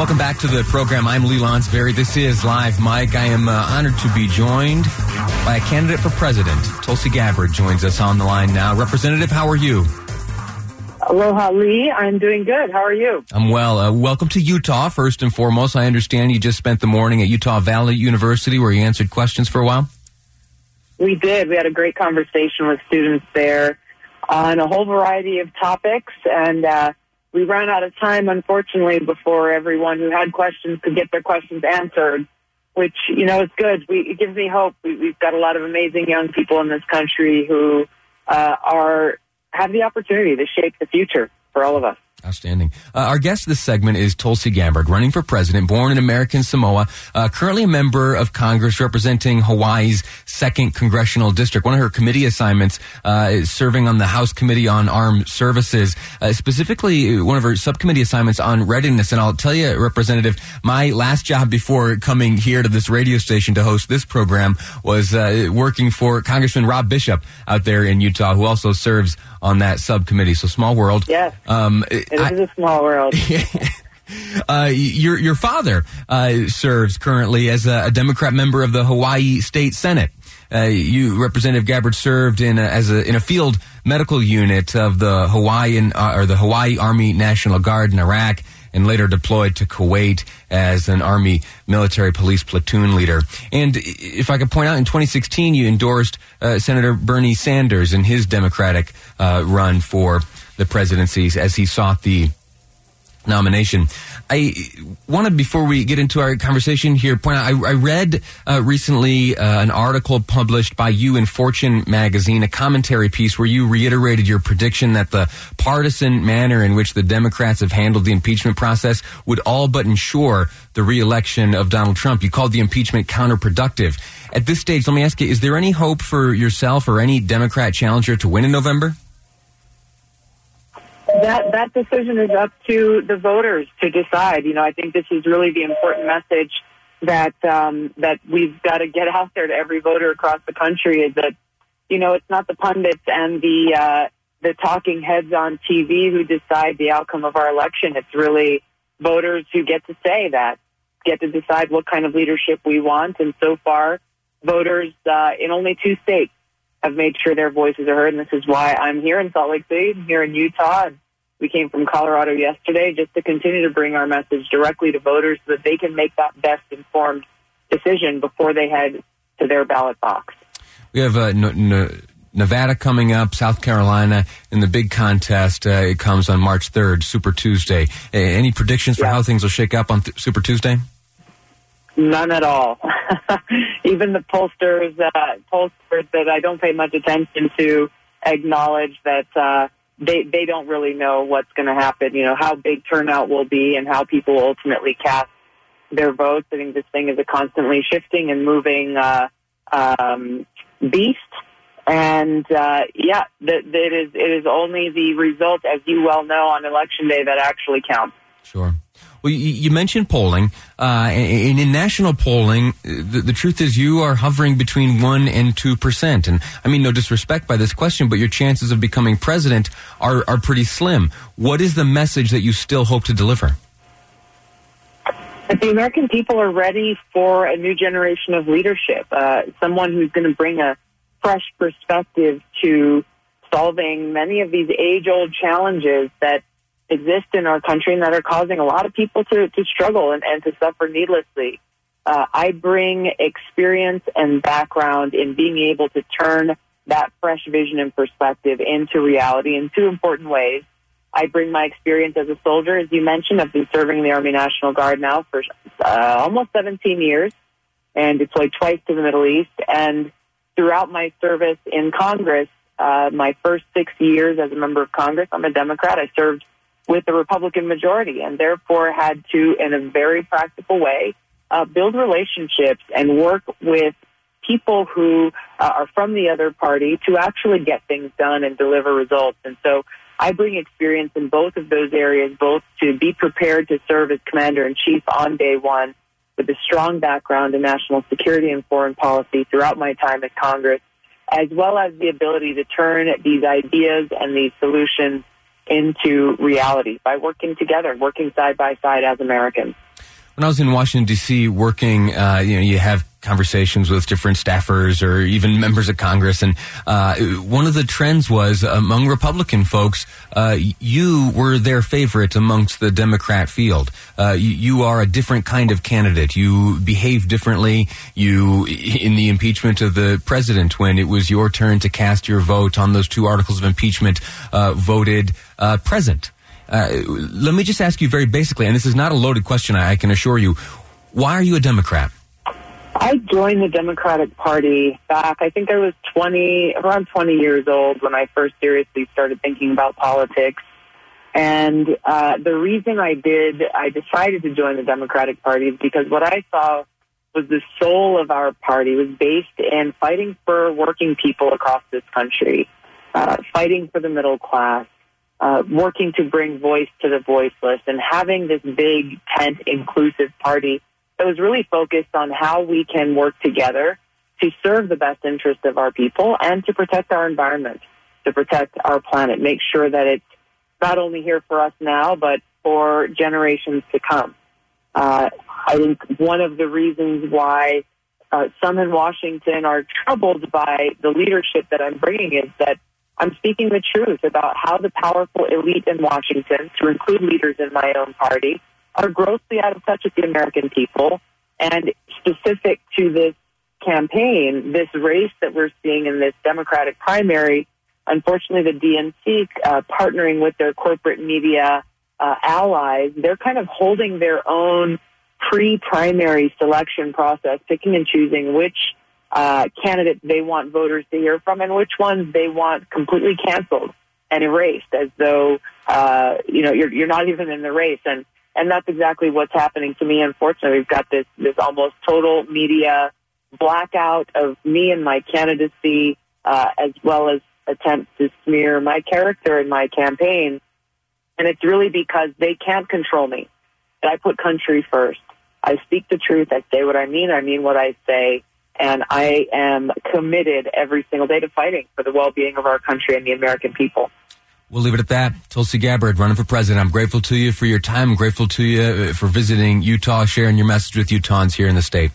Welcome back to the program. I'm Lee Lonsberry. This is Live Mike. I am uh, honored to be joined by a candidate for president. Tulsi Gabbard joins us on the line now. Representative, how are you? Aloha, Lee. I'm doing good. How are you? I'm well. Uh, welcome to Utah, first and foremost. I understand you just spent the morning at Utah Valley University where you answered questions for a while. We did. We had a great conversation with students there on a whole variety of topics, and uh, we ran out of time, unfortunately, before everyone who had questions could get their questions answered. Which you know is good. We, it gives me hope. We, we've got a lot of amazing young people in this country who uh, are have the opportunity to shape the future for all of us. Outstanding. Uh, our guest this segment is Tulsi Gabbard, running for president, born in American Samoa, uh, currently a member of Congress representing Hawaii's second congressional district. One of her committee assignments uh, is serving on the House Committee on Armed Services, uh, specifically one of her subcommittee assignments on readiness. And I'll tell you, Representative, my last job before coming here to this radio station to host this program was uh, working for Congressman Rob Bishop out there in Utah, who also serves on that subcommittee. So small world. Yes. Um, it is I, a small world. uh, your your father uh, serves currently as a, a, Democrat member of the Hawaii State Senate. Uh, you, Representative Gabbard, served in a, as a in a field medical unit of the Hawaiian uh, or the Hawaii Army National Guard in Iraq, and later deployed to Kuwait as an Army military police platoon leader. And if I could point out, in 2016, you endorsed uh, Senator Bernie Sanders in his Democratic uh, run for the presidency as he sought the nomination. I wanted, before we get into our conversation here, point out I, I read uh, recently uh, an article published by you in Fortune magazine, a commentary piece where you reiterated your prediction that the partisan manner in which the Democrats have handled the impeachment process would all but ensure the reelection of Donald Trump. You called the impeachment counterproductive. At this stage, let me ask you, is there any hope for yourself or any Democrat challenger to win in November? That that decision is up to the voters to decide. You know, I think this is really the important message that um, that we've got to get out there to every voter across the country is that you know it's not the pundits and the uh, the talking heads on TV who decide the outcome of our election. It's really voters who get to say that, get to decide what kind of leadership we want. And so far, voters uh, in only two states have made sure their voices are heard. And this is why I'm here in Salt Lake City, here in Utah. And we came from Colorado yesterday just to continue to bring our message directly to voters so that they can make that best informed decision before they head to their ballot box. We have uh, n- n- Nevada coming up, South Carolina, in the big contest. Uh, it comes on March 3rd, Super Tuesday. Uh, any predictions for yeah. how things will shake up on th- Super Tuesday? None at all. Even the pollsters, uh, pollsters that I don't pay much attention to, acknowledge that uh, they they don't really know what's going to happen. You know how big turnout will be and how people will ultimately cast their votes. I think this thing is a constantly shifting and moving uh, um, beast. And uh, yeah, the, it is it is only the result, as you well know, on election day that actually counts. Sure. Well, you, mentioned polling, uh, and in national polling, the, the, truth is you are hovering between one and two percent. And I mean, no disrespect by this question, but your chances of becoming president are are pretty slim. What is the message that you still hope to deliver? That the American people are ready for a new generation of leadership, uh, someone who's going to bring a fresh perspective to solving many of these age-old challenges that exist in our country and that are causing a lot of people to, to struggle and, and to suffer needlessly. Uh, I bring experience and background in being able to turn that fresh vision and perspective into reality in two important ways. I bring my experience as a soldier, as you mentioned. I've been serving in the Army National Guard now for uh, almost 17 years and deployed twice to the Middle East. And throughout my service in Congress, uh, my first six years as a member of Congress, I'm a Democrat. I served with the Republican majority and therefore had to, in a very practical way, uh, build relationships and work with people who uh, are from the other party to actually get things done and deliver results. And so I bring experience in both of those areas, both to be prepared to serve as commander in chief on day one with a strong background in national security and foreign policy throughout my time at Congress, as well as the ability to turn these ideas and these solutions into reality by working together, working side by side as Americans. When I was in Washington D.C. working, uh, you know, you have conversations with different staffers or even members of Congress, and uh, one of the trends was among Republican folks, uh, you were their favorite amongst the Democrat field. Uh, you, you, are a different kind of candidate. You behave differently. You, in the impeachment of the president, when it was your turn to cast your vote on those two articles of impeachment, uh, voted uh, present. Uh, let me just ask you very basically, and this is not a loaded question, I, can assure you. Why are you a Democrat? I joined the Democratic Party back, I think I was 20, around 20 years old when I first seriously started thinking about politics. And uh, the reason I did, I decided to join the Democratic Party is because what I saw was the soul of our party was based in fighting for working people across this country, uh, fighting for the middle class, uh, working to bring voice to the voiceless and having this big tent inclusive party that was really focused on how we can work together to serve the best interest of our people and to protect our environment, to protect our planet, make sure that it's not only here for us now, but for generations to come. Uh, I think one of the reasons why uh, some in Washington are troubled by the leadership that I'm bringing is that I'm speaking the truth about how the powerful elite in Washington, to include leaders in my own party, are grossly out of touch with the American people. And specific to this campaign, this race that we're seeing in this Democratic primary, unfortunately, the DNC uh, partnering with their corporate media uh, allies, they're kind of holding their own pre-primary selection process, picking and choosing which uh, candidates they want voters to hear from and which ones they want completely canceled and erased as though, uh, you know, you're, you're not even in the race. And, and that's exactly what's happening to me. Unfortunately, we've got this, this almost total media blackout of me and my candidacy, uh, as well as attempts to smear my character in my campaign. And it's really because they can't control me. I put country first. I speak the truth. I say what I mean. I mean what I say. And I am committed every single day to fighting for the well being of our country and the American people. We'll leave it at that. Tulsi Gabbard, running for president. I'm grateful to you for your time. I'm grateful to you uh, for visiting Utah, sharing your message with Utahns here in the state.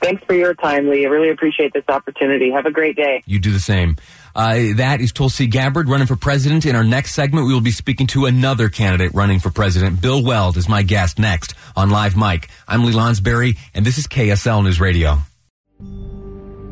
Thanks for your time, Lee. I really appreciate this opportunity. Have a great day. You do the same. Uh, that is Tulsi Gabbard running for president. In our next segment, we will be speaking to another candidate running for president. Bill Weld is my guest next on Live Mike. I'm Lee Lonsberry, and this is KSL News Radio.